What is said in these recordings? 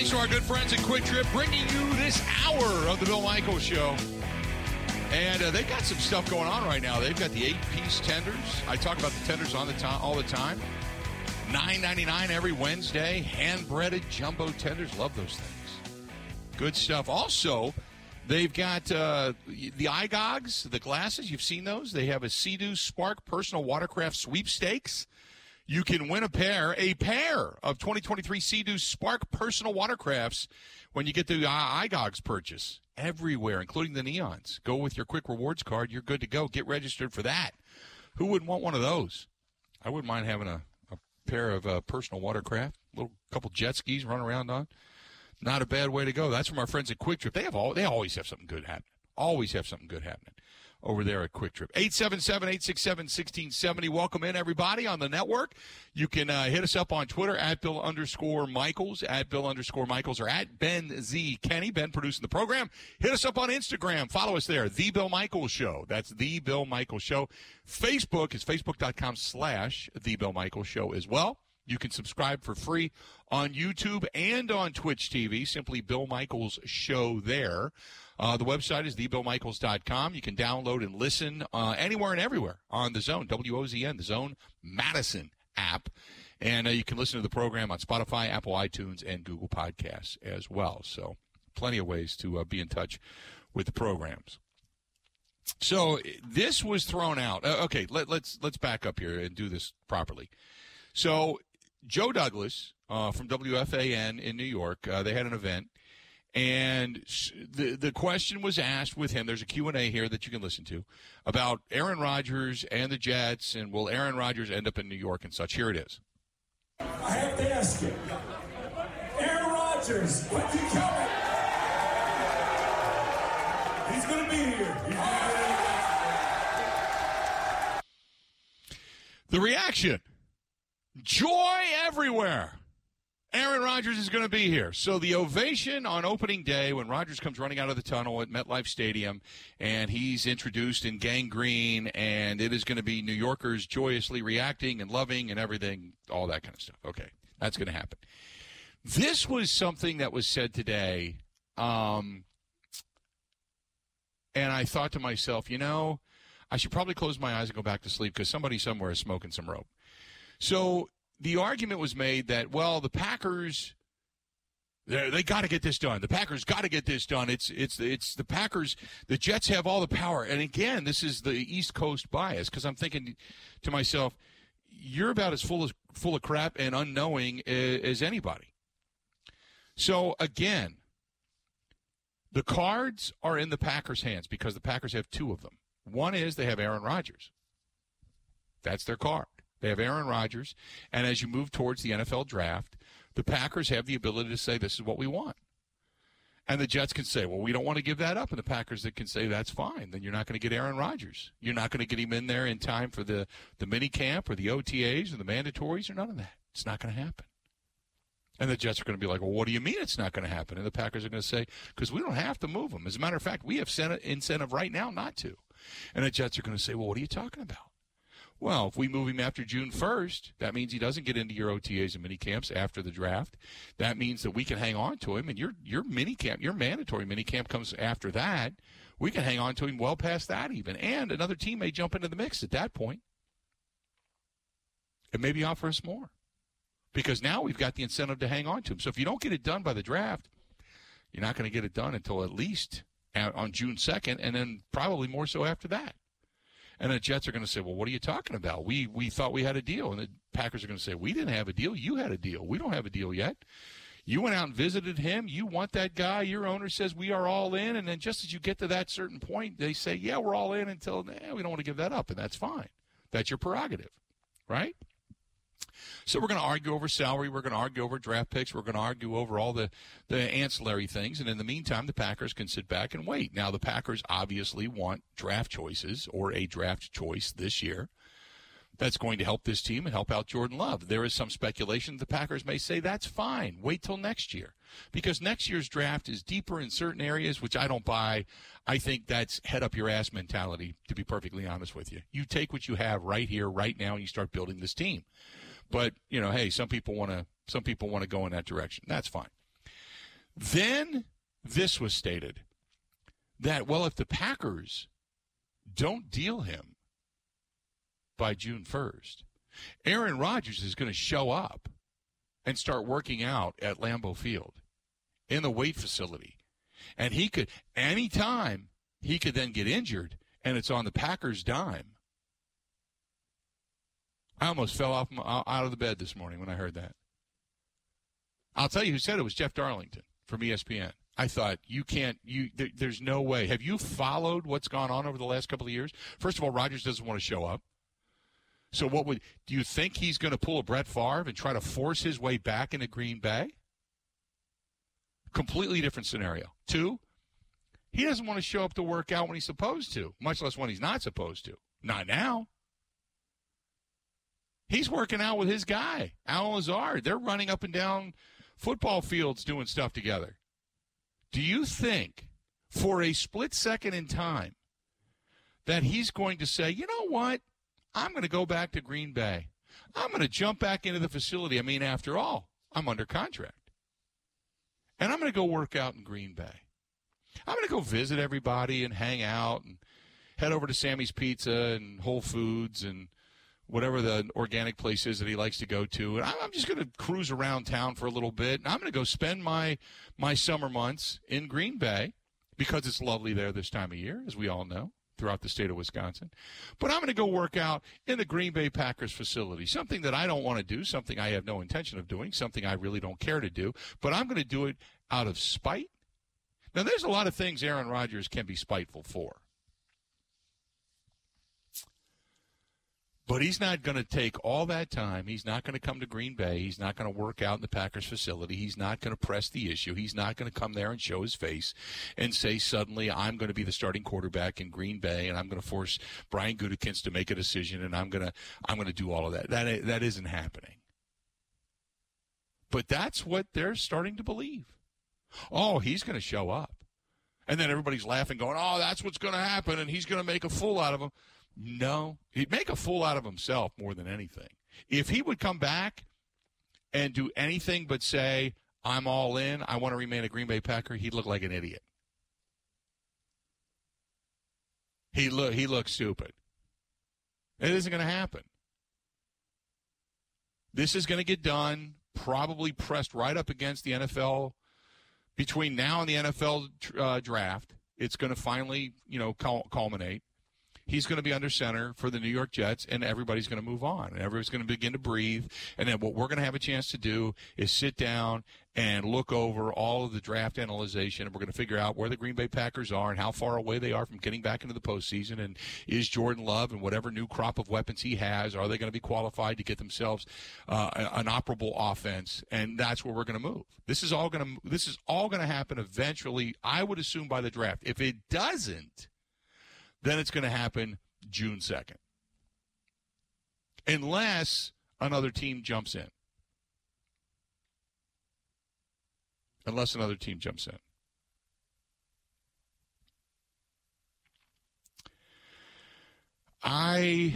Thanks to our good friends at Kwik Trip bringing you this hour of the Bill Michael Show. And uh, they've got some stuff going on right now. They've got the eight-piece tenders. I talk about the tenders on the time all the time. Nine ninety nine every Wednesday. Hand breaded jumbo tenders. Love those things. Good stuff. Also, they've got uh, the iGogs, the glasses. You've seen those. They have a Sea-Doo Spark personal watercraft sweepstakes. You can win a pair, a pair of 2023 Sea-Doo Spark personal watercrafts when you get the iGogs purchase everywhere, including the neons. Go with your Kwik Rewards card. You're good to go. Get registered for that. Who wouldn't want one of those? I wouldn't mind having a, a pair of uh, personal watercraft, little couple jet skis run around on. Not a bad way to go. That's from our friends at Kwik Trip. They have all. They always have something good happening. Always have something good happening over there at Kwik Trip. 877-867-1670. Welcome in, everybody, on the network. You can uh, hit us up on Twitter at Bill underscore Michaels, at Bill underscore Michaels, or at Ben Z. Kenny, Ben producing the program. Hit us up on Instagram. Follow us there, The Bill Michaels Show. That's The Bill Michaels Show. Facebook is facebook.com slash The Bill Michaels Show as well. You can subscribe for free on YouTube and on Twitch TV. Simply Bill Michaels Show there. Uh, the website is thebillmichaels.com. You can download and listen uh, anywhere and everywhere on the Zone, WOZN, the Zone Madison app. And uh, you can listen to the program on Spotify, Apple iTunes, and Google Podcasts as well. So, plenty of ways to uh, be in touch with the programs. So this was thrown out. Uh, okay, let, let's let's back up here and do this properly. So Joe Douglas uh, from WFAN in New York, uh, they had an event, and the the question was asked with him. There's a Q and A here that you can listen to about Aaron Rodgers and the Jets, and will Aaron Rodgers end up in New York and such. Here it is. I have to ask you, Aaron Rodgers, when's he coming? He's going to be here. He's gonna be here. The reaction, joy everywhere. Aaron Rodgers is going to be here. So the ovation on opening day when Rodgers comes running out of the tunnel at MetLife Stadium and he's introduced in gang green and it is going to be New Yorkers joyously reacting and loving and everything, all that kind of stuff. Okay, that's going to happen. This was something that was said today. Um, and I thought to myself, you know, I should probably close my eyes and go back to sleep because somebody somewhere is smoking some rope. So the argument was made that well, the Packers they, got to get this done. The Packers got to get this done. It's it's it's the Packers. The Jets have all the power. And again, this is the East Coast bias because I'm thinking to myself, you're about as full as full of crap and unknowing as anybody. So again, the cards are in the Packers' hands because the Packers have two of them. One is they have Aaron Rodgers. That's their card. They have Aaron Rodgers. And as you move towards the NFL draft, the Packers have the ability to say, this is what we want. And the Jets can say, well, we don't want to give that up. And the Packers that can say, that's fine. Then you're not going to get Aaron Rodgers. You're not going to get him in there in time for the, the mini camp or the OTAs or the mandatories or none of that. It's not going to happen. And the Jets are going to be like, well, what do you mean it's not going to happen? And the Packers are going to say, because we don't have to move him. As a matter of fact, we have incentive right now not to. And the Jets are going to say, well, what are you talking about? Well, if we move him after June 1st, that means he doesn't get into your OTAs and mini camps after the draft. That means that we can hang on to him, and your your mini camp, your mandatory mini camp comes after that. We can hang on to him well past that even, and another team may jump into the mix at that point and maybe offer us more because now we've got the incentive to hang on to him. So if you don't get it done by the draft, you're not going to get it done until at least uh, on June 2nd, and then probably more so after that. And the Jets are going to say, well, what are you talking about? We, we thought we had a deal. And the Packers are going to say, we didn't have a deal. You had a deal. We don't have a deal yet. You went out and visited him. You want that guy. Your owner says we are all in. And then just as you get to that certain point, they say, yeah, we're all in until eh, we don't want to give that up. And that's fine. That's your prerogative, right? So we're going to argue over salary. We're going to argue over draft picks. We're going to argue over all the, the ancillary things. And in the meantime, the Packers can sit back and wait. Now, the Packers obviously want draft choices or a draft choice this year. That's going to help this team and help out Jordan Love. There is some speculation the Packers may say that's fine. Wait till next year. Because next year's draft is deeper in certain areas, which I don't buy. I think that's head up your ass mentality, to be perfectly honest with you. You take what you have right here, right now, and you start building this team. But you know, hey, some people want to some people want to go in that direction. That's fine. Then this was stated that well, if the Packers don't deal him by June first, Aaron Rodgers is going to show up and start working out at Lambeau Field in the weight facility. And he could, anytime, he could then get injured, and it's on the Packers' dime. I almost fell off out of the bed this morning when I heard that. I'll tell you who said it was Jeff Darlington from ESPN. I thought you can't. You there, there's no way. Have you followed what's gone on over the last couple of years? First of all, Rodgers doesn't want to show up. So what would do you think he's going to pull a Brett Favre and try to force his way back into Green Bay? Completely different scenario. Two, he doesn't want to show up to work out when he's supposed to, much less when he's not supposed to. Not now. He's working out with his guy, Al Lazard. They're running up and down football fields doing stuff together. Do you think, for a split second in time, that he's going to say, you know what? I'm going to go back to Green Bay. I'm going to jump back into the facility. I mean, after all, I'm under contract and I'm going to go work out in Green Bay. I'm going to go visit everybody and hang out and head over to Sammy's Pizza and Whole Foods and whatever the organic place is that he likes to go to. And I'm just going to cruise around town for a little bit. And I'm going to go spend my my summer months in Green Bay because it's lovely there this time of year, as we all know throughout the state of Wisconsin. But I'm going to go work out in the Green Bay Packers facility, something that I don't want to do, something I have no intention of doing, something I really don't care to do, but I'm going to do it out of spite. Now, there's a lot of things Aaron Rodgers can be spiteful for. But he's not going to take all that time. He's not going to come to Green Bay. He's not going to work out in the Packers facility. He's not going to press the issue. He's not going to come there and show his face and say suddenly I'm going to be the starting quarterback in Green Bay and I'm going to force Brian Gutekunst to make a decision and I'm going to I'm going to do all of that. That that isn't happening. But that's what they're starting to believe. Oh, he's going to show up. And then everybody's laughing, going, oh, that's what's going to happen, and he's going to make a fool out of him. No, he'd make a fool out of himself more than anything. If he would come back and do anything but say, I'm all in, I want to remain a Green Bay Packer, he'd look like an idiot. He look he looks stupid. It isn't going to happen. This is going to get done, probably pressed right up against the NFL between now and the NFL uh, draft. It's going to finally, you know, culminate he's going to be under center for the New York Jets, and everybody's going to move on, and everybody's going to begin to breathe. And then what we're going to have a chance to do is sit down and look over all of the draft analysis, and we're going to figure out where the Green Bay Packers are and how far away they are from getting back into the postseason. And is Jordan Love and whatever new crop of weapons he has, are they going to be qualified to get themselves uh, an operable offense? And that's where we're going to move. This is all going to this is all going to happen eventually. I would assume by the draft. If it doesn't then it's going to happen June 2nd. Unless another team jumps in. Unless another team jumps in. I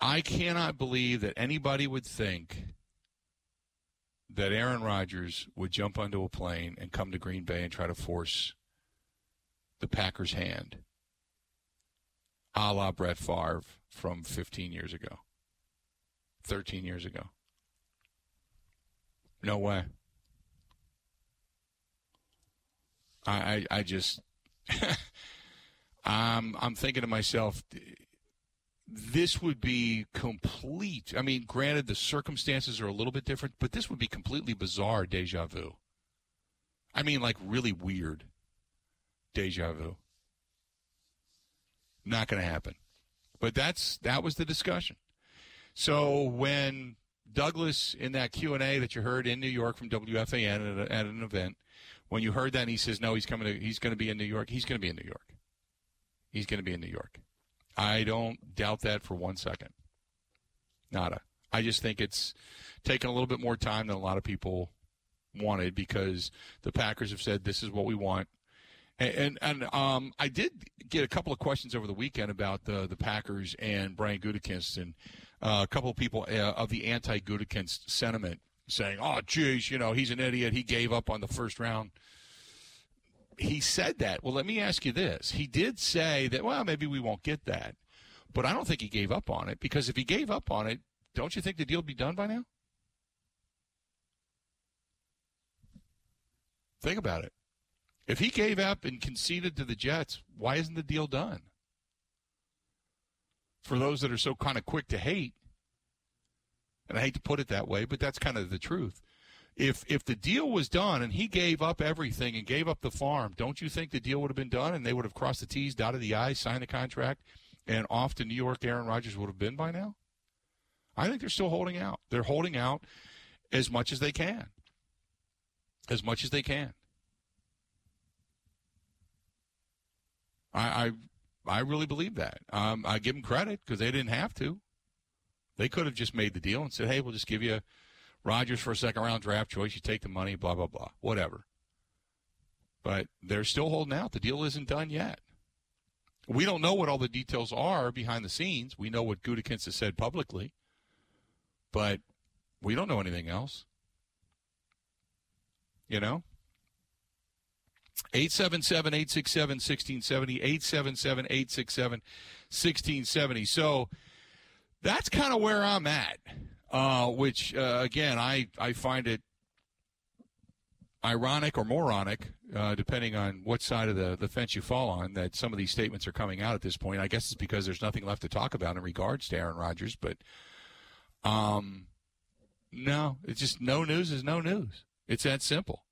I cannot believe that anybody would think that Aaron Rodgers would jump onto a plane and come to Green Bay and try to force the Packers' hand, a la Brett Favre from 15 years ago, 13 years ago. No way. I, I, I just, I'm, I'm thinking to myself, this would be complete. I mean, granted, the circumstances are a little bit different, but this would be completely bizarre deja vu. I mean, like really weird deja vu. Not going to happen. But that's that was the discussion. So when Douglas in that Q and A that you heard in New York from WFAN at, a, at an event, when you heard that, and he says no, he's coming. To, he's going to be in New York. He's going to be in New York. He's going to be in New York. I don't doubt that for one second. Nada. I just think it's taken a little bit more time than a lot of people wanted because the Packers have said this is what we want And and um, I did get a couple of questions over the weekend about the the Packers and Brian Gutekunst, and uh, a couple of people uh, of the anti Gutekunst sentiment saying, "Oh, geez, you know, he's an idiot. He gave up on the first round." He said that. Well, let me ask you this: He did say that. Well, maybe we won't get that, but I don't think he gave up on it because if he gave up on it, don't you think the deal would be done by now? Think about it. If he gave up and conceded to the Jets, why isn't the deal done? For those that are so kind of quick to hate, and I hate to put it that way, but that's kind of the truth. If if the deal was done and he gave up everything and gave up the farm, don't you think the deal would have been done and they would have crossed the T's, dotted the I's, signed the contract, and off to New York Aaron Rodgers would have been by now? I think they're still holding out. They're holding out as much as they can. As much as they can. I, I, I really believe that. Um, I give them credit because they didn't have to. They could have just made the deal and said, "Hey, we'll just give you Rodgers for a second round draft choice. You take the money, blah blah blah, whatever." But they're still holding out. The deal isn't done yet. We don't know what all the details are behind the scenes. We know what Gutekunst has said publicly, but we don't know anything else. You know? 877 867 1670. 877 867 1670. So that's kind of where I'm at, uh, which, uh, again, I, I find it ironic or moronic, uh, depending on what side of the, the fence you fall on, that some of these statements are coming out at this point. I guess it's because there's nothing left to talk about in regards to Aaron Rodgers, but um, no, it's just no news is no news. It's that simple.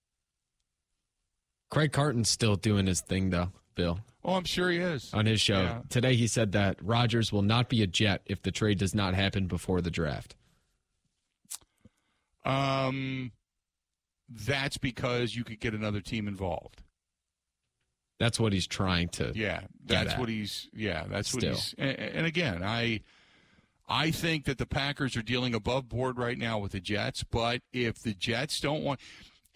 Craig Carton's still doing his thing, though, Bill. Oh, I'm sure he is. On his show. Yeah. Today, he said that Rodgers will not be a Jet if the trade does not happen before the draft. Um, that's because you could get another team involved. That's what he's trying to. Yeah, that's at. what he's. Yeah, that's Still. what he's. And, and again, I, I think that the Packers are dealing above board right now with the Jets. But if the Jets don't want,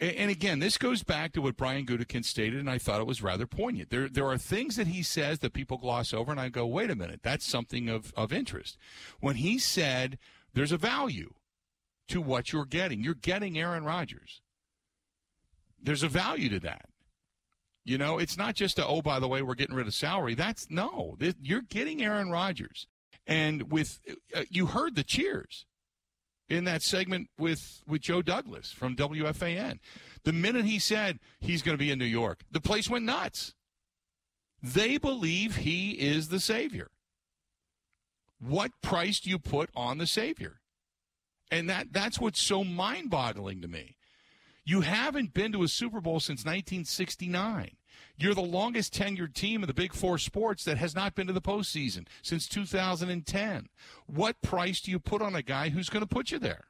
and, again, this goes back to what Brian Gutekunst stated, and I thought it was rather poignant. There, there are things that he says that people gloss over, and I go, wait a minute, that's something of of interest. When he said there's a value to what you're getting, you're getting Aaron Rodgers. There's a value to that. You know, it's not just a, oh, by the way, we're getting rid of salary. That's no, you're getting Aaron Rodgers. And with, uh, you heard the cheers in that segment with, with Joe Douglas from WFAN. The minute he said he's going to be in New York, the place went nuts. They believe he is the Savior. What price do you put on the Savior? And that, that's what's so mind boggling to me. You haven't been to a Super Bowl since 1969. You're the longest tenured team in the Big Four sports that has not been to the postseason since 2010. What price do you put on a guy who's going to put you there?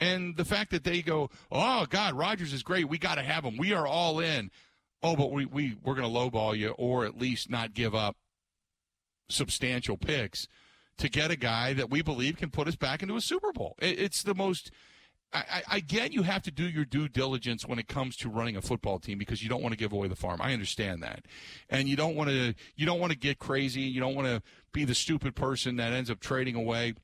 And the fact that they go, oh, God, Rodgers is great. We got to have him. We are all in. Oh, but we, we, we're going to lowball you or at least not give up substantial picks to get a guy that we believe can put us back into a Super Bowl. It, it's the most. I, I, get you have to do your due diligence when it comes to running a football team because you don't want to give away the farm. I understand that, and you don't want to you don't want to get crazy. You don't want to be the stupid person that ends up trading away.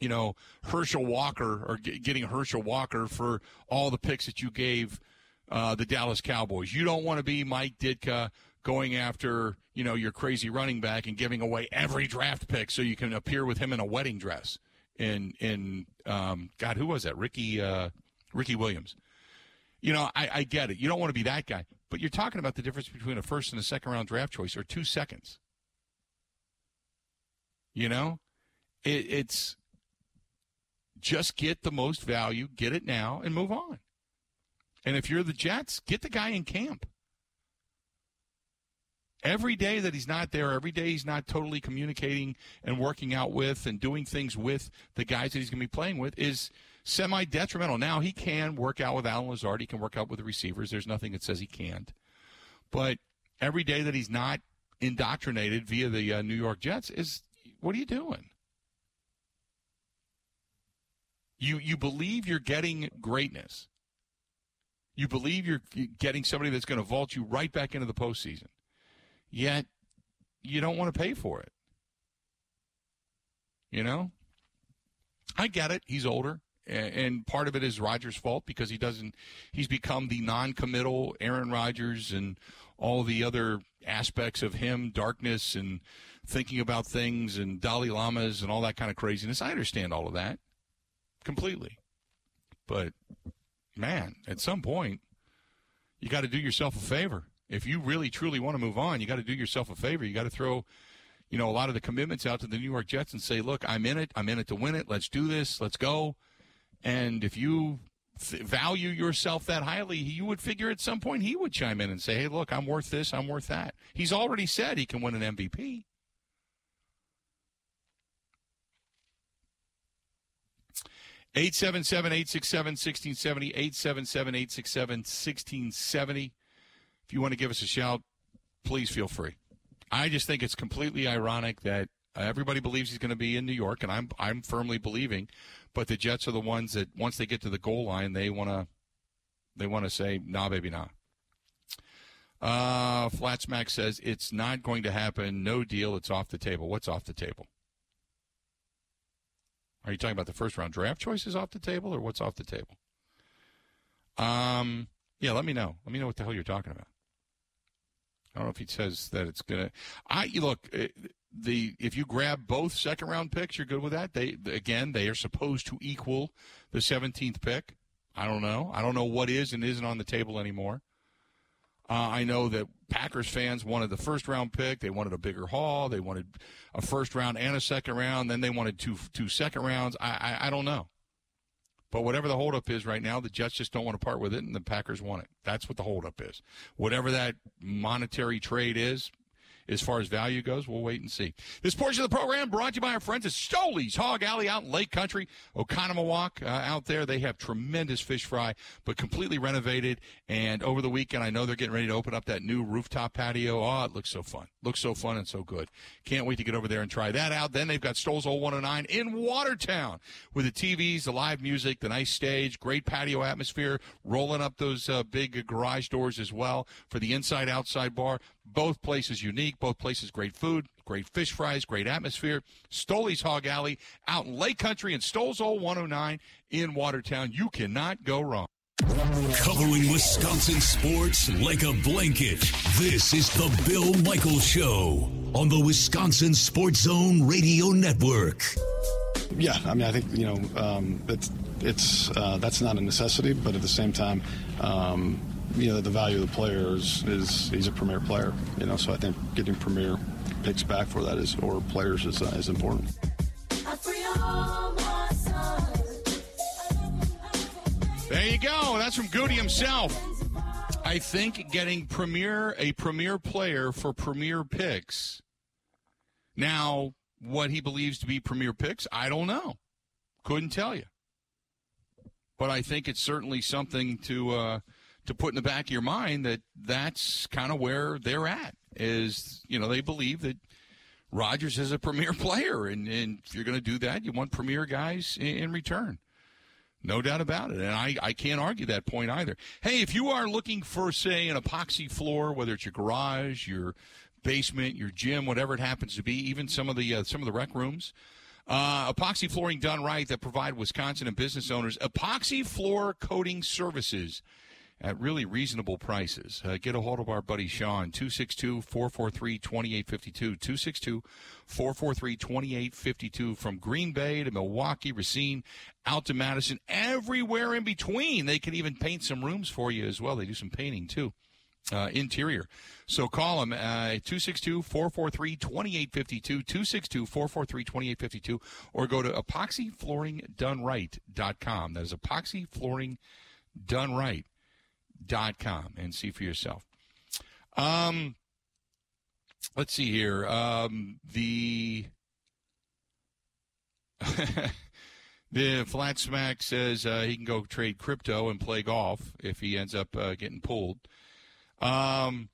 You know Herschel Walker or g- getting Herschel Walker for all the picks that you gave uh, the Dallas Cowboys. You don't want to be Mike Ditka going after you know your crazy running back and giving away every draft pick so you can appear with him in a wedding dress. In in um, God, who was that? Ricky uh, Ricky Williams. You know, I, I get it. You don't want to be that guy, but you're talking about the difference between a first and a second round draft choice or two seconds. You know, it, it's just get the most value, get it now, and move on. And if you're the Jets, get the guy in camp. Every day that he's not there, every day he's not totally communicating and working out with and doing things with the guys that he's going to be playing with is semi detrimental. Now, he can work out with Allen Lazard, he can work out with the receivers. There's nothing that says he can't. But every day that he's not indoctrinated via the uh, New York Jets is what are you doing? You you believe you're getting greatness. You believe you're getting somebody that's going to vault you right back into the postseason. Yet you don't want to pay for it. You know? I get it. He's older. And part of it is Rodgers' fault because he doesn't. He's become the non-committal Aaron Rodgers and all the other aspects of him, darkness and thinking about things and Dalai Lamas and all that kind of craziness. I understand all of that completely. But man, at some point, you got to do yourself a favor. If you really truly want to move on, you got to do yourself a favor. You got to throw, you know, a lot of the commitments out to the New York Jets and say, "Look, I'm in it. I'm in it to win it. Let's do this. Let's go." And if you th- value yourself that highly, you would figure at some point he would chime in and say, "Hey, look, I'm worth this. I'm worth that." He's already said he can win an MVP. Eight seven seven eight six seven sixteen seventy eight seven seven eight six seven sixteen seventy. If you want to give us a shout, please feel free. I just think it's completely ironic that everybody believes he's going to be in New York, and I'm I'm firmly believing but the Jets are the ones that once they get to the goal line, they want to they want to say, "Nah, baby, nah." Uh, Flatsmack says it's not going to happen. No deal. It's off the table. What's off the table? Are you talking about the first round draft choices off the table, or what's off the table? Um, yeah. Let me know. Let me know what the hell you're talking about. I don't know if he says that it's gonna. I look the if you grab both second round picks, you're good with that. They again, they are supposed to equal the 17th pick. I don't know. I don't know what is and isn't on the table anymore. Uh, I know that Packers fans wanted the first round pick. They wanted a bigger haul. They wanted a first round and a second round. Then they wanted two two second rounds. I I, I don't know. But whatever the holdup is right now, the Jets just don't want to part with it, and the Packers want it. That's what the holdup is. Whatever that monetary trade is, as far as value goes, we'll wait and see. This portion of the program brought to you by our friends at Stoley's Hog Alley out in Lake Country, Oconomowoc uh, out there. They have tremendous fish fry, but completely renovated. And over the weekend, I know they're getting ready to open up that new rooftop patio. Oh, it looks so fun. Looks so fun and so good. Can't wait to get over there and try that out. Then they've got Stoll's Old 109 in Watertown with the TVs, the live music, the nice stage, great patio atmosphere, rolling up those uh, big garage doors as well for the inside outside bar. Both places unique, both places great food, great fish fries, great atmosphere. Stoley's Hog Alley out in Lake Country and Stoll's Old 109 in Watertown. You cannot go wrong. Covering Wisconsin sports like a blanket. This is the Bill Michaels Show on the Wisconsin Sports Zone Radio Network. Yeah, I mean, I think you know um, it's it's uh, that's not a necessity, but at the same time, um, you know, the value of the player is, is he's a premier player. You know, so I think getting premier picks back for that is or players is uh, is important. There you go. That's from Goody himself. I think getting premier a premier player for premier picks. Now, what he believes to be premier picks, I don't know. Couldn't tell you. But I think it's certainly something to uh, to put in the back of your mind that that's kind of where they're at. Is you know they believe that Rodgers is a premier player, and, and if you're going to do that, you want premier guys in, in return. No doubt about it. And I, I can't argue that point either. Hey, if you are looking for, say, an epoxy floor, whether it's your garage, your basement, your gym, whatever it happens to be, even some of the uh, some of the rec rooms, uh, epoxy flooring done right that provide Wisconsin and business owners epoxy floor coating services at really reasonable prices. Uh, get a hold of our buddy Sean, 262 443 2852. 262 443 2852. From Green Bay to Milwaukee, Racine, out to Madison, everywhere in between. They can even paint some rooms for you as well. They do some painting too. Uh, interior. So call them uh, 262 443 2852, 262 443 2852, or go to epoxyflooringdoneright.com. That is epoxyflooringdoneright.com com and see for yourself. Um, let's see here. Um, the the flat smack says uh, he can go trade crypto and play golf if he ends up uh, getting pulled. Um,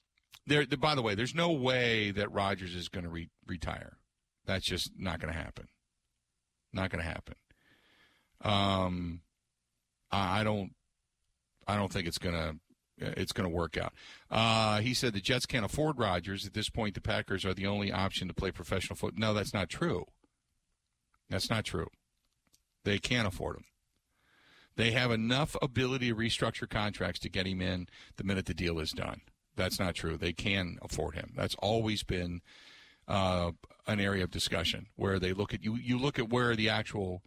there. By the way, there's no way that Rodgers is going to re- retire. That's just not going to happen. Not going to happen. Um, I don't I don't think it's going to it's going to work out. Uh, he said the Jets can't afford Rodgers at this point. The Packers are the only option to play professional football. No, that's not true. That's not true. They can't afford him. They have enough ability to restructure contracts to get him in the minute the deal is done. That's not true. They can afford him. That's always been uh, an area of discussion where they look at you. You look at where the actual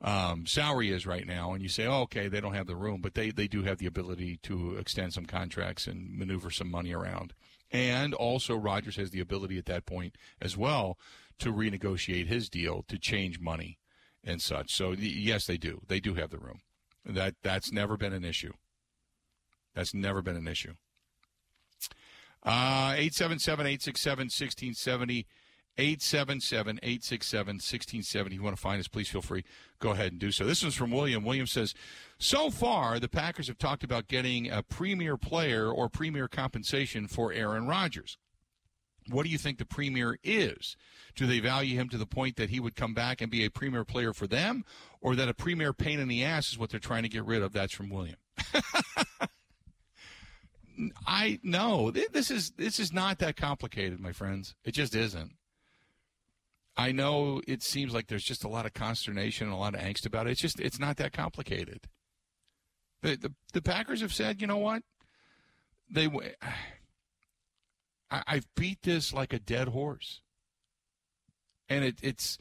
um, salary is right now, and you say, oh, okay, they don't have the room, but they, they do have the ability to extend some contracts and maneuver some money around. And also, Rodgers has the ability at that point as well to renegotiate his deal to change money and such. So yes, they do. They do have the room. That that's never been an issue. That's never been an issue. Uh, 877 867 1670. 877 867 1670. You want to find us, please feel free. Go ahead and do so. This is from William. William says So far, the Packers have talked about getting a premier player or premier compensation for Aaron Rodgers. What do you think the premier is? Do they value him to the point that he would come back and be a premier player for them, or that a premier pain in the ass is what they're trying to get rid of? That's from William. I know this is this is not that complicated, my friends. It just isn't. I know it seems like there's just a lot of consternation and a lot of angst about it. It's just it's not that complicated. The the, the Packers have said, you know what? They I, I've beat this like a dead horse. And it, it's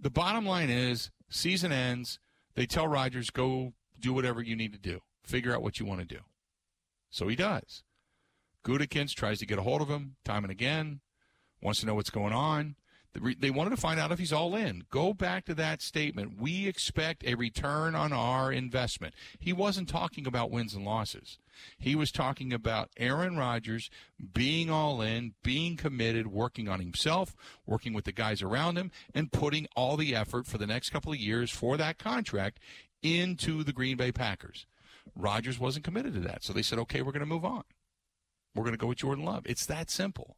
the bottom line is season ends. They tell Rodgers, go do whatever you need to do. Figure out what you want to do. So he does. Gutekunst tries to get a hold of him time and again, wants to know what's going on. They wanted to find out if he's all in. Go back to that statement. We expect a return on our investment. He wasn't talking about wins and losses. He was talking about Aaron Rodgers being all in, being committed, working on himself, working with the guys around him, and putting all the effort for the next couple of years for that contract into the Green Bay Packers. Rodgers wasn't committed to that. So they said, okay, we're going to move on. We're going to go with Jordan Love. It's that simple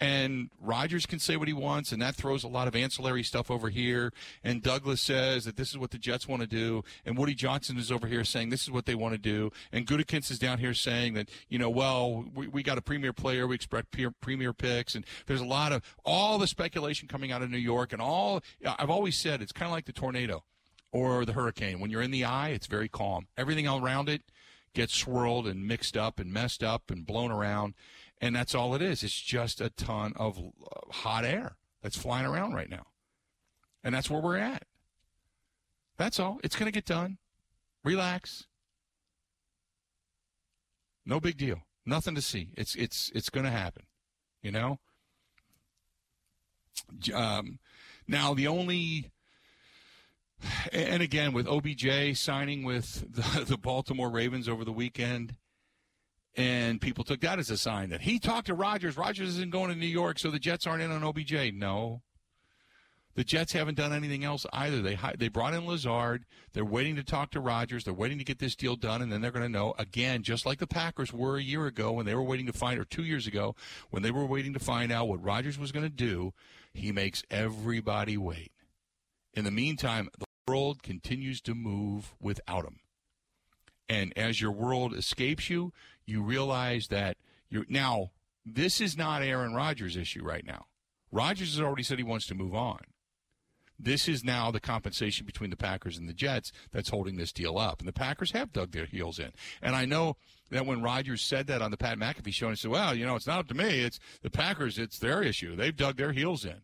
and Rodgers can say what he wants, and that throws a lot of ancillary stuff over here. And Douglas says that this is what the Jets want to do, and Woody Johnson is over here saying this is what they want to do, and Gutekunst is down here saying that you know, well, we, we got a premier player, we expect premier picks, and there's a lot of all the speculation coming out of New York, and all I've always said it's kind of like the tornado or the hurricane. When you're in the eye, it's very calm. Everything around it gets swirled and mixed up and messed up and blown around and that's all it is. It's just a ton of uh, hot air that's flying around right now. And that's where we're at. That's all. It's going to get done. Relax. No big deal. Nothing to see. It's it's it's going to happen. You know. Um, now the only, and again with OBJ signing with the, the Baltimore Ravens over the weekend, and people took that as a sign that he talked to Rodgers. Rodgers isn't going to New York, so the Jets aren't in on OBJ. No. The Jets haven't done anything else either. They they brought in Lazard. They're waiting to talk to Rodgers. They're waiting to get this deal done, and then they're going to know again, just like the Packers were a year ago when they were waiting to find, or two years ago when they were waiting to find out what Rodgers was going to do. He makes everybody wait. In the meantime, the world continues to move without him. And as your world escapes you, you realize that you're now this is not Aaron Rodgers' issue right now. Rodgers has already said he wants to move on. This is now the compensation between the Packers and the Jets that's holding this deal up. And the Packers have dug their heels in. And I know that when Rodgers said that on the Pat McAfee show, he said, well, you know, it's not up to me. It's the Packers. It's their issue. They've dug their heels in.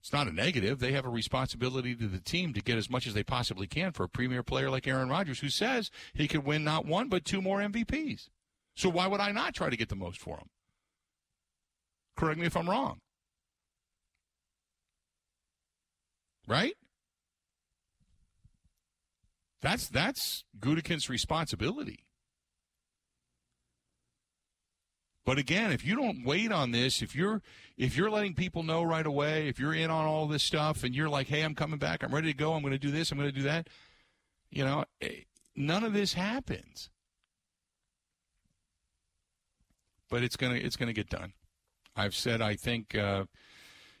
It's not a negative. They have a responsibility to the team to get as much as they possibly can for a premier player like Aaron Rodgers, who says he could win not one, but two more MVPs. So why would I not try to get the most for him? Correct me if I'm wrong. Right? That's that's Gutekunst's responsibility. But again, if you don't wait on this, if you're if you're letting people know right away, if you're in on all this stuff and you're like, "Hey, I'm coming back. I'm ready to go. I'm going to do this. I'm going to do that." You know, eh, none of this happens. But it's gonna it's gonna get done. I've said I think uh,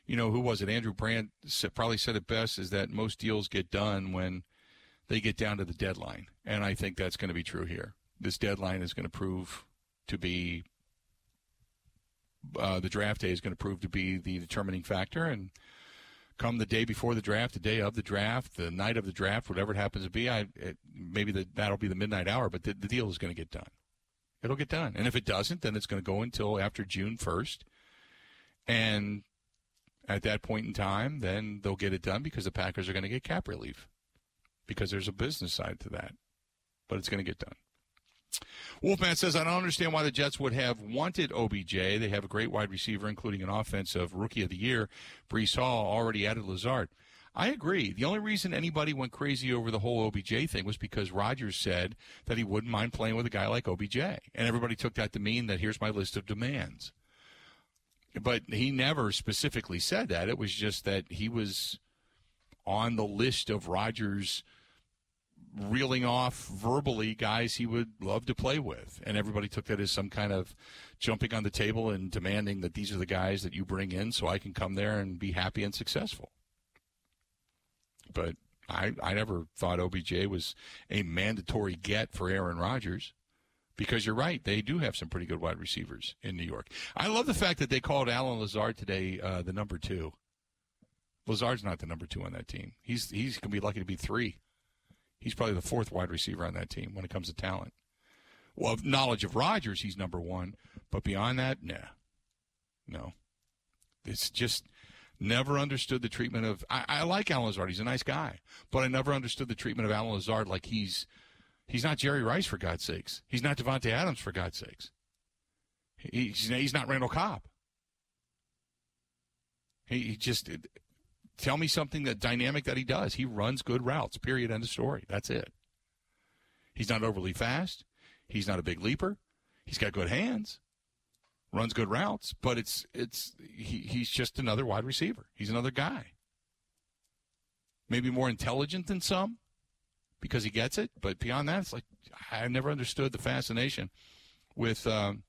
you know who was it? Andrew Brandt probably said it best is that most deals get done when they get down to the deadline, and I think that's going to be true here. this deadline is going to prove to be uh, the draft day is going to prove to be the determining factor. And come the day before the draft, the day of the draft, the night of the draft, whatever it happens to be, I it, maybe the, that'll be the midnight hour. But the, the deal is going to get done. It'll get done. And if it doesn't, then it's going to go until after June first. And at that point in time, then they'll get it done because the Packers are going to get cap relief because there's a business side to that. But it's going to get done. Wolfman says, I don't understand why the Jets would have wanted OBJ. They have a great wide receiver, including an offensive rookie of the year. Breece Hall already added Lazard. I agree. The only reason anybody went crazy over the whole OBJ thing was because Rodgers said that he wouldn't mind playing with a guy like OBJ. And everybody took that to mean that here's my list of demands. But he never specifically said that. It was just that he was on the list of Rodgers' reeling off verbally guys he would love to play with. And everybody took that as some kind of jumping on the table and demanding that these are the guys that you bring in so I can come there and be happy and successful. But I, I never thought OBJ was a mandatory get for Aaron Rodgers because you're right. They do have some pretty good wide receivers in New York. I love the fact that they called Allen Lazard today uh, the number two. Lazard's not the number two on that team. He's he's gonna be lucky to be three. He's probably the fourth wide receiver on that team when it comes to talent. Well, knowledge of Rodgers, he's number one, but beyond that, nah, no. It's just never understood the treatment of. I, I like Allen Lazard; he's a nice guy, but I never understood the treatment of Allen Lazard like he's he's not Jerry Rice for God's sakes. He's not Davante Adams for God's sakes. He's he's not Randall Cobb. He, he just Tell me something that dynamic that he does. He runs good routes. Period. End of story. That's it. He's not overly fast. He's not a big leaper. He's got good hands. Runs good routes, but it's it's he, he's just another wide receiver. He's another guy. Maybe more intelligent than some because he gets it, but beyond that, it's like I never understood the fascination with um,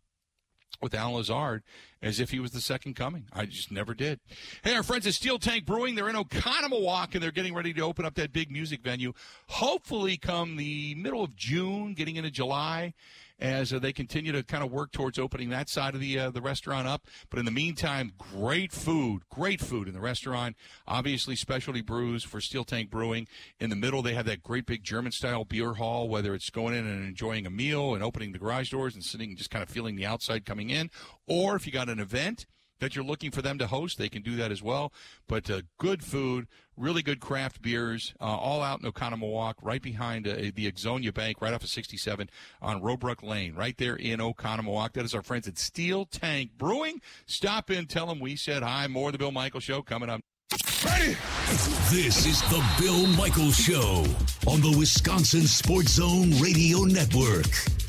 with Al Lazard as if he was the second coming. I just never did. Hey, our friends at Steel Tank Brewing, they're in Oconomowoc, and they're getting ready to open up that big music venue. Hopefully, come the middle of June, getting into July, as uh, they continue to kind of work towards opening that side of the uh, the restaurant up. But in the meantime, great food, great food in the restaurant. Obviously, specialty brews for Steel Tank Brewing. In the middle, they have that great big German style beer hall. Whether it's going in and enjoying a meal and opening the garage doors and sitting and just kind of feeling the outside coming in, or if you got an event that you're looking for them to host, they can do that as well. But uh, good food, really good craft beers, uh, all out in Oconomowoc, right behind uh, the Ixonia Bank, right off of 67 on Robrook Lane, right there in Oconomowoc. That is our friends at Steel Tank Brewing. Stop in, tell them we said hi. More of the Bill Michaels Show coming up. Ready? This is the Bill Michaels Show on the Wisconsin Sports Zone Radio Network.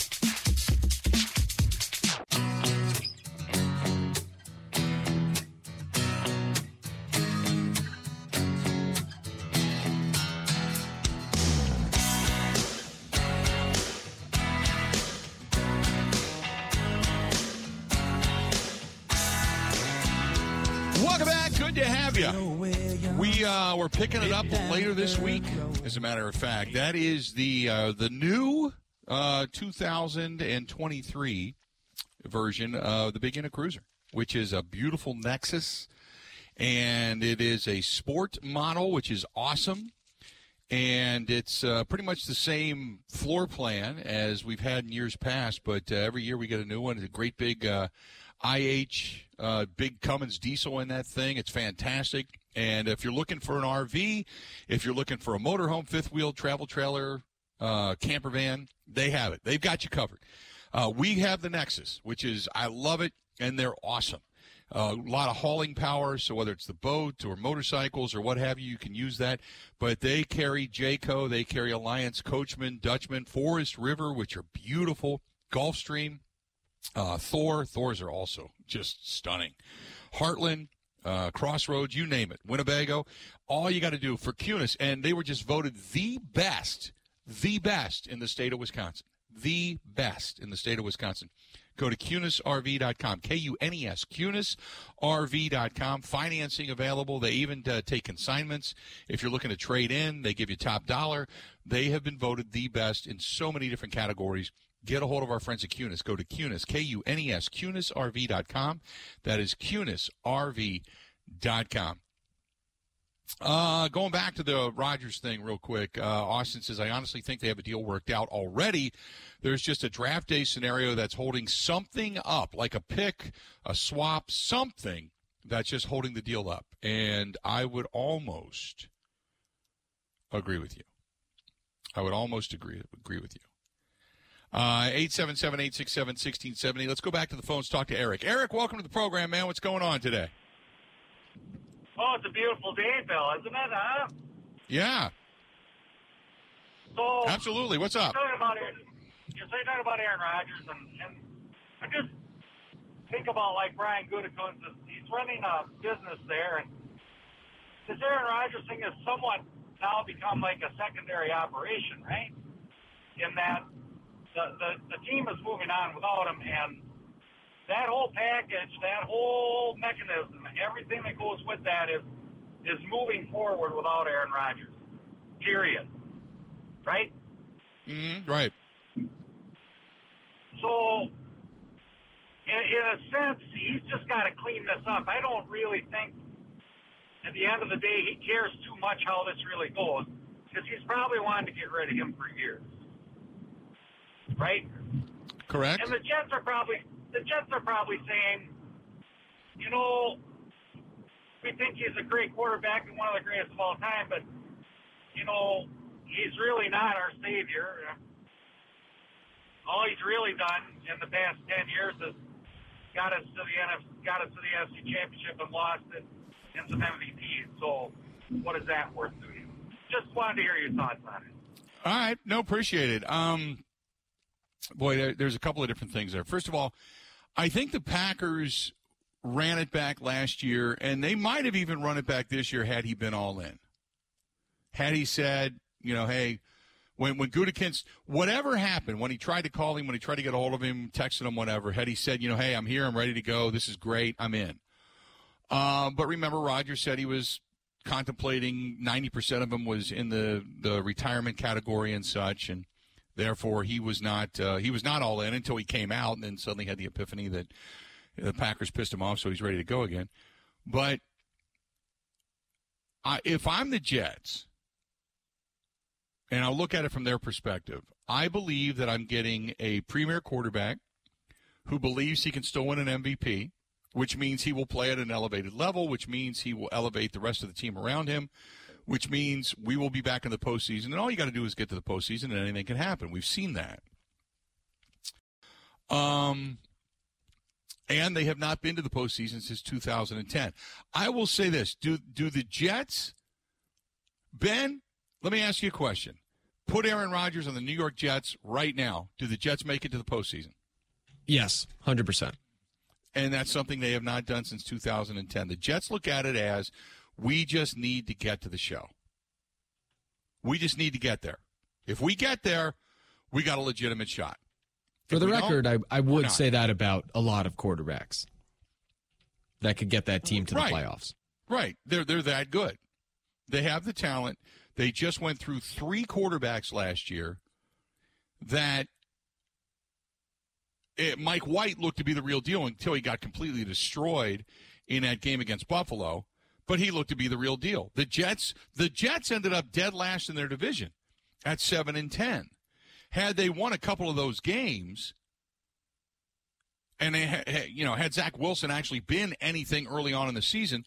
We're picking it up later this week. As a matter of fact, that is the uh, the new uh, 2023 version of the Big Inner Cruiser, which is a beautiful Nexus, and it is a sport model, which is awesome. And it's uh, pretty much the same floor plan as we've had in years past, but uh, every year we get a new one. It's a great big uh, IH, big Cummins diesel in that thing. It's fantastic. And if you're looking for an RV, if you're looking for a motorhome, fifth wheel, travel trailer, uh, camper van, they have it. They've got you covered. Uh, we have the Nexus, which is, I love it, and they're awesome. Uh, a lot of hauling power, so whether it's the boat or motorcycles or what have you, you can use that. But they carry Jayco, they carry Alliance, Coachmen, Dutchman, Forest River, which are beautiful, Gulfstream, uh, Thor. Thors are also just stunning. Heartland, uh, Crossroads, you name it, Winnebago. All you got to do for Kunes, and they were just voted the best, the best in the state of Wisconsin. The best in the state of Wisconsin. Go to KunesRV.com, K U N E S, KunesRV.com. Financing available. They even uh, take consignments. If you're looking to trade in, they give you top dollar. They have been voted the best in so many different categories get a hold of our friends at Kunes. Go to Kunes, K U N E S, KunesRV.com. That is KunesRV.com. Uh, going back to the Rodgers thing real quick, uh, Austin says, I honestly think they have a deal worked out already. There's just a draft day scenario that's holding something up, like a pick, a swap, something that's just holding the deal up. And I would almost agree with you. I would almost agree agree with you. Uh, 877 867 1670. Let's go back to the phones, talk to Eric. Eric, welcome to the program, man. What's going on today? Oh, it's a beautiful day, Bill, isn't it, huh? Yeah. So, Absolutely. What's up? You're talking about Aaron, you're saying about Aaron Rodgers, and, and I just think about like Brian Gutekunst. He's running a business there, and this Aaron Rodgers thing has somewhat now become like a secondary operation, right? In that the, the, the team is moving on without him, and that whole package, that whole mechanism, everything that goes with that is is moving forward without Aaron Rodgers. Period. Right? Mm-hmm. Right. So, in, in a sense, he's just got to clean this up. I don't really think, at the end of the day, he cares too much how this really goes because he's probably wanted to get rid of him for years. Right? Correct. And the Jets are probably the Jets are probably saying, you know, we think he's a great quarterback and one of the greatest of all time, but you know, he's really not our savior. All he's really done in the past ten years is got us to the NFC, got us to the NFC Championship and lost it in some MVPs. So, what is that worth to you? Just wanted to hear your thoughts on it. All right. No, appreciate it. Um, boy, there, there's a couple of different things there. First of all, I think the Packers ran it back last year, and they might have even run it back this year had he been all in. Had he said, you know, hey, when when Gutekunst, whatever happened, when he tried to call him, when he tried to get a hold of him, texted him, whatever, had he said, you know, hey, I'm here, I'm ready to go, this is great, I'm in. Um, but remember, Rodgers said he was contemplating 90% of him was in the, the retirement category and such, and therefore he was not uh, he was not all in until he came out, and then suddenly had the epiphany that the Packers pissed him off, so he's ready to go again. But I, if I'm the Jets, and I'll look at it from their perspective, I believe that I'm getting a premier quarterback who believes he can still win an MVP, which means he will play at an elevated level, which means he will elevate the rest of the team around him, which means we will be back in the postseason. And all you got to do is get to the postseason, and anything can happen. We've seen that. Um, and they have not been to the postseason since 2010. I will say this: do do the Jets, Ben? Let me ask you a question. Put Aaron Rodgers on the New York Jets right now. Do the Jets make it to the postseason? Yes, hundred percent. And that's something they have not done since 2010. The Jets look at it as we just need to get to the show. We just need to get there. If we get there, we got a legitimate shot. For If the record, I, I would say that about a lot of quarterbacks that could get that team to the playoffs. Right. They're they're that good. They have the talent. They just went through three quarterbacks last year that it, Mike White looked to be the real deal until he got completely destroyed in that game against Buffalo. But he looked to be the real deal. The Jets the Jets ended up dead last in their division at seven and ten. Had they won a couple of those games, and they ha- ha- you know had Zach Wilson actually been anything early on in the season,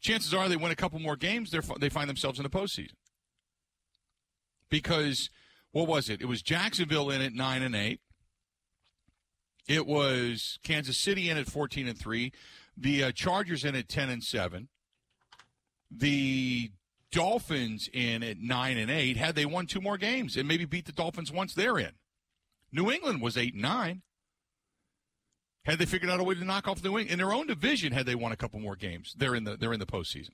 chances are they win a couple more games, they they find themselves in the postseason. Because what was it? It was Jacksonville in at nine and eight. It was Kansas City in at fourteen and three. The uh, Chargers in at ten and seven. The Dolphins in at nine and eight. Had they won two more games and maybe beat the Dolphins once they're in. New England was eight and nine. Had they figured out a way to knock off New England in their own division, had they won a couple more games, they're in the they're in the postseason.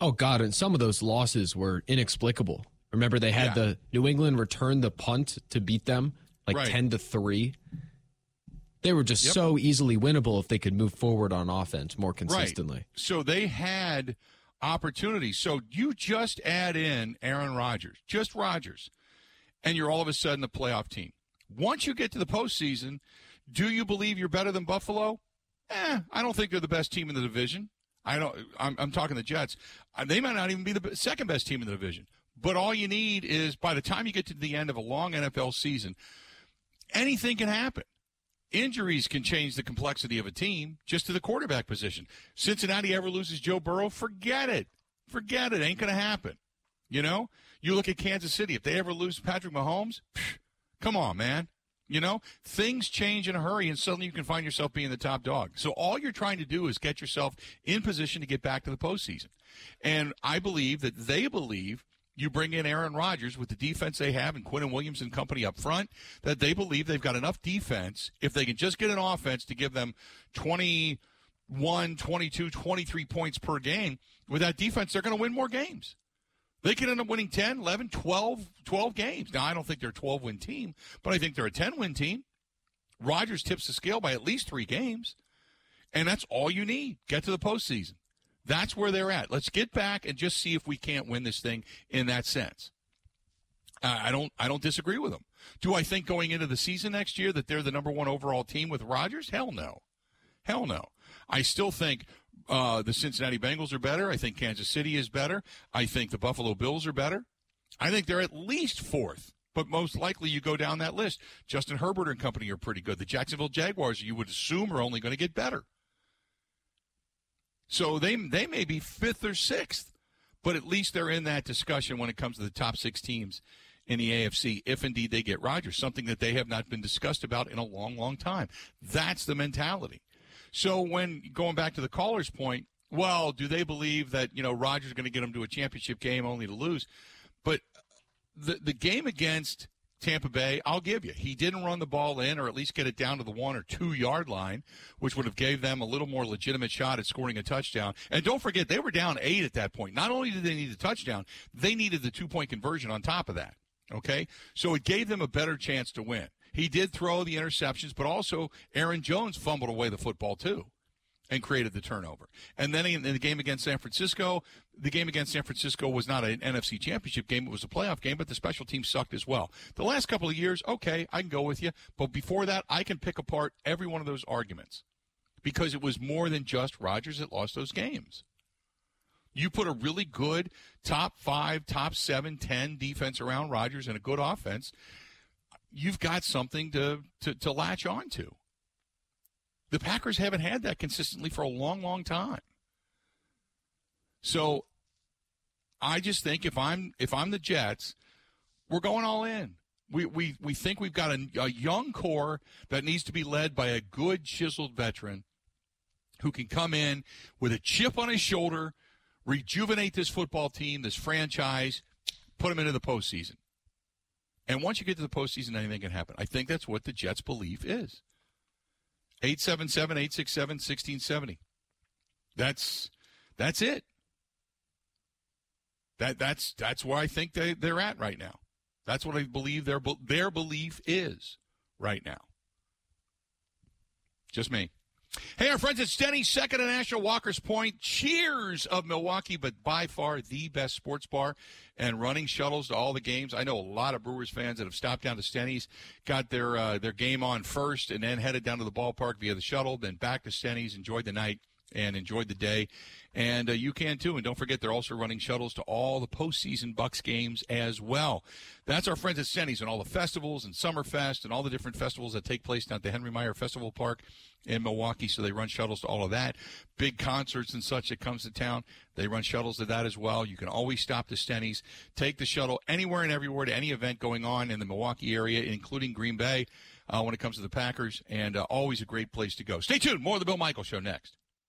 Oh God! And some of those losses were inexplicable. Remember, they had Yeah. the New England return the punt to beat them, like Right. ten to three. They were just Yep. so easily winnable if they could move forward on offense more consistently. Right. So they had opportunities. So you just add in Aaron Rodgers, just Rodgers, and you're all of a sudden a playoff team. Once you get to the postseason, do you believe you're better than Buffalo? Eh, I don't think they're the best team in the division. I don't. I'm, I'm talking the Jets. Uh, They might not even be the second best team in the division. But all you need is by the time you get to the end of a long NFL season, anything can happen. Injuries can change the complexity of a team just to the quarterback position. Cincinnati ever loses Joe Burrow? Forget it. Forget it. Ain't going to happen. You know, you look at Kansas City. If they ever lose Patrick Mahomes, psh, come on, man. You know, things change in a hurry, and suddenly you can find yourself being the top dog. So all you're trying to do is get yourself in position to get back to the postseason. And I believe that they believe you bring in Aaron Rodgers with the defense they have and Quinnen Williams and company up front, that they believe they've got enough defense if they can just get an offense to give them 21, 22, 23 points per game. With that defense, they're going to win more games. They could end up winning 10, 11, 12, 12 games. Now, I don't think they're a 12 win team, but I think they're a 10 win team. Rodgers tips the scale by at least three games, and that's all you need. Get to the postseason. That's where they're at. Let's get back and just see if we can't win this thing in that sense. I don't. I don't disagree with them. Do I think going into the season next year that they're the number one overall team with Rodgers? Hell no, hell no. I still think uh, the Cincinnati Bengals are better. I think Kansas City is better. I think the Buffalo Bills are better. I think they're at least fourth, but most likely you go down that list. Justin Herbert and company are pretty good. The Jacksonville Jaguars, you would assume, are only going to get better. So they they may be fifth or sixth, but at least they're in that discussion when it comes to the top six teams in the AFC, if indeed they get Rodgers, something that they have not been discussed about in a long, long time. That's the mentality. So when going back to the caller's point, well, do they believe that you know Rodgers is going to get them to a championship game only to lose? But the the game against Tampa Bay, I'll give you. He didn't run the ball in, or at least get it down to the one or two yard line, which would have gave them a little more legitimate shot at scoring a touchdown. And don't forget, they were down eight at that point. Not only did they need a touchdown, they needed the two point conversion on top of that. Okay, so it gave them a better chance to win. He did throw the interceptions, but also Aaron Jones fumbled away the football too and created the turnover. And then in the game against San Francisco, the game against San Francisco was not an NFC championship game. It was a playoff game, but the special team sucked as well. The last couple of years, okay, I can go with you. But before that, I can pick apart every one of those arguments because it was more than just Rodgers that lost those games. You put a really good top five, top seven, ten defense around Rodgers and a good offense, you've got something to, to, to latch on to. The Packers haven't had that consistently for a long, long time. So I just think if I'm if I'm the Jets, we're going all in. We we, we think we've got a, a young core that needs to be led by a good chiseled veteran who can come in with a chip on his shoulder, rejuvenate this football team, this franchise, put them into the postseason. And once you get to the postseason, anything can happen. I think that's what the Jets' belief is. 877 867 1670. That's that's it. That that's that's where I think they, they're at right now. That's what I believe their their belief is right now. Just me. Hey, our friends at Steny, second to National Walker's Point. Cheers of Milwaukee, but by far the best sports bar and running shuttles to all the games. I know a lot of Brewers fans that have stopped down to Steny's, got their uh, their game on first, and then headed down to the ballpark via the shuttle, then back to Steny's, enjoyed the night and enjoyed the day. And uh, you can too. And don't forget, they're also running shuttles to all the postseason Bucks games as well. That's our friends at Steny's and all the festivals and Summerfest and all the different festivals that take place down at the Henry Maier Festival Park in Milwaukee. So they run shuttles to all of that. Big concerts and such that comes to town. They run shuttles to that as well. You can always stop to Steny's, take the shuttle anywhere and everywhere to any event going on in the Milwaukee area, including Green Bay. Uh, when it comes to the Packers, and uh, always a great place to go. Stay tuned. More of the Bill Michael Show next.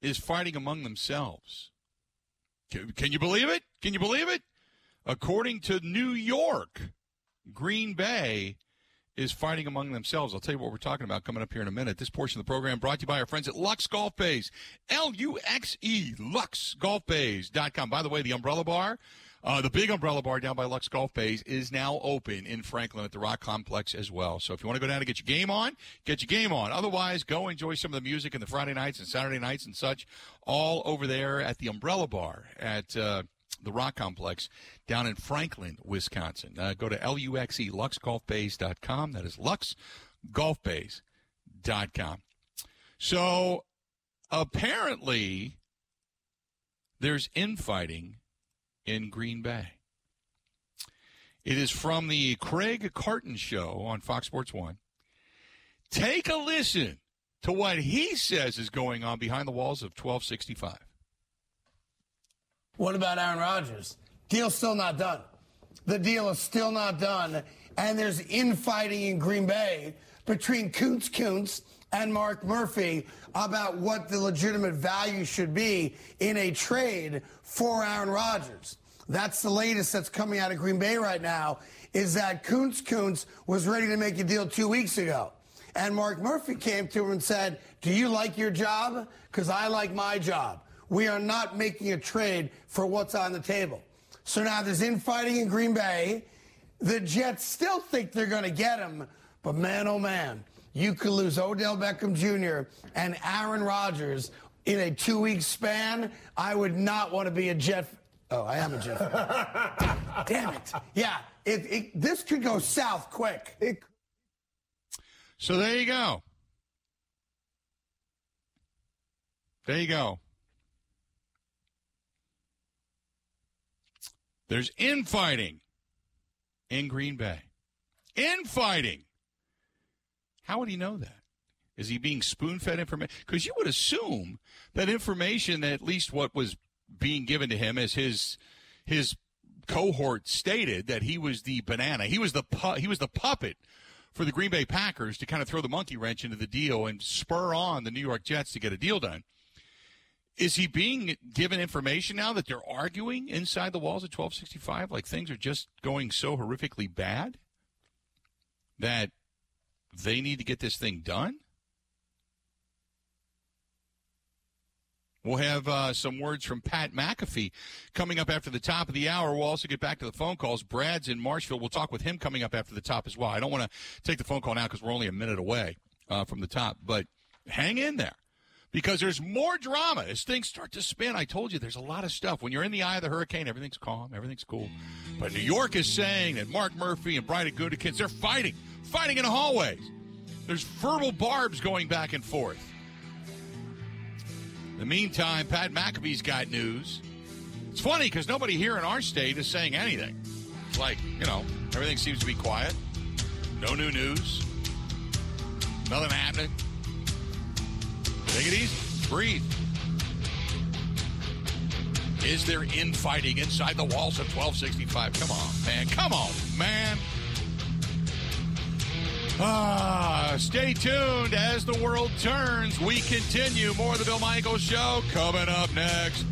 Is fighting among themselves. Can, can you believe it? Can you believe it? According to New York, Green Bay is fighting among themselves. I'll tell you what we're talking about coming up here in a minute. This portion of the program brought to you by our friends at Luxe Golf Bays. L U X E, luxegolfbays.com. By the way, the umbrella bar, uh, the big umbrella bar down by Luxe Golf Bays is now open in Franklin at the Rock Complex as well. So if you want to go down and get your game on, get your game on. Otherwise, go enjoy some of the music and the Friday nights and Saturday nights and such all over there at the umbrella bar at. Uh, the Rock Complex down in Franklin, Wisconsin. Uh, go to L-U-X-E, luxegolfbays.com. That is luxegolfbays.com. So apparently there's infighting in Green Bay. It is from the Craig Carton show on Fox Sports 1. Take a listen to what he says is going on behind the walls of 1265. What about Aaron Rodgers? Deal's still not done. The deal is still not done. And there's infighting in Green Bay between Kuntz Kuntz and Mark Murphy about what the legitimate value should be in a trade for Aaron Rodgers. That's the latest that's coming out of Green Bay right now is that Kuntz Kuntz was ready to make a deal two weeks ago. And Mark Murphy came to him and said, Do you like your job? Because I like my job. We are not making a trade for what's on the table. So now there's infighting in Green Bay. The Jets still think they're going to get him, but man, oh man, you could lose Odell Beckham Jr. and Aaron Rodgers in a two week span. I would not want to be a Jet. Oh, I am a Jet. Damn it. Yeah, it, it, this could go south quick. It, So there you go. There you go. There's infighting in Green Bay. Infighting. How would he know that? Is he being spoon fed information? Because you would assume that information, that at least what was being given to him as his his cohort stated, that he was the banana, he was the pu- he was the puppet for the Green Bay Packers to kind of throw the monkey wrench into the deal and spur on the New York Jets to get a deal done. Is he being given information now that they're arguing inside the walls of 1265? Like things are just going so horrifically bad that they need to get this thing done? We'll have uh, some words from Pat McAfee coming up after the top of the hour. We'll also get back to the phone calls. Brad's in Marshville. We'll talk with him coming up after the top as well. I don't want to take the phone call now because we're only a minute away uh, from the top, but hang in there because there's more drama as things start to spin. I told you there's a lot of stuff. When you're in the eye of the hurricane, everything's calm, everything's cool. But New York is saying that Mark Murphy and Brian Gutekunst, they're fighting, fighting in the hallways. There's verbal barbs going back and forth. In the meantime, Pat McAfee's got news. It's funny because nobody here in our state is saying anything. It's like, you know, everything seems to be quiet. No new news. Nothing happening. Take it easy. Breathe. Is there infighting inside the walls of 1265? Come on, man. Come on, man. Ah, stay tuned as the world turns. We continue more of the Bill Michaels Show coming up next.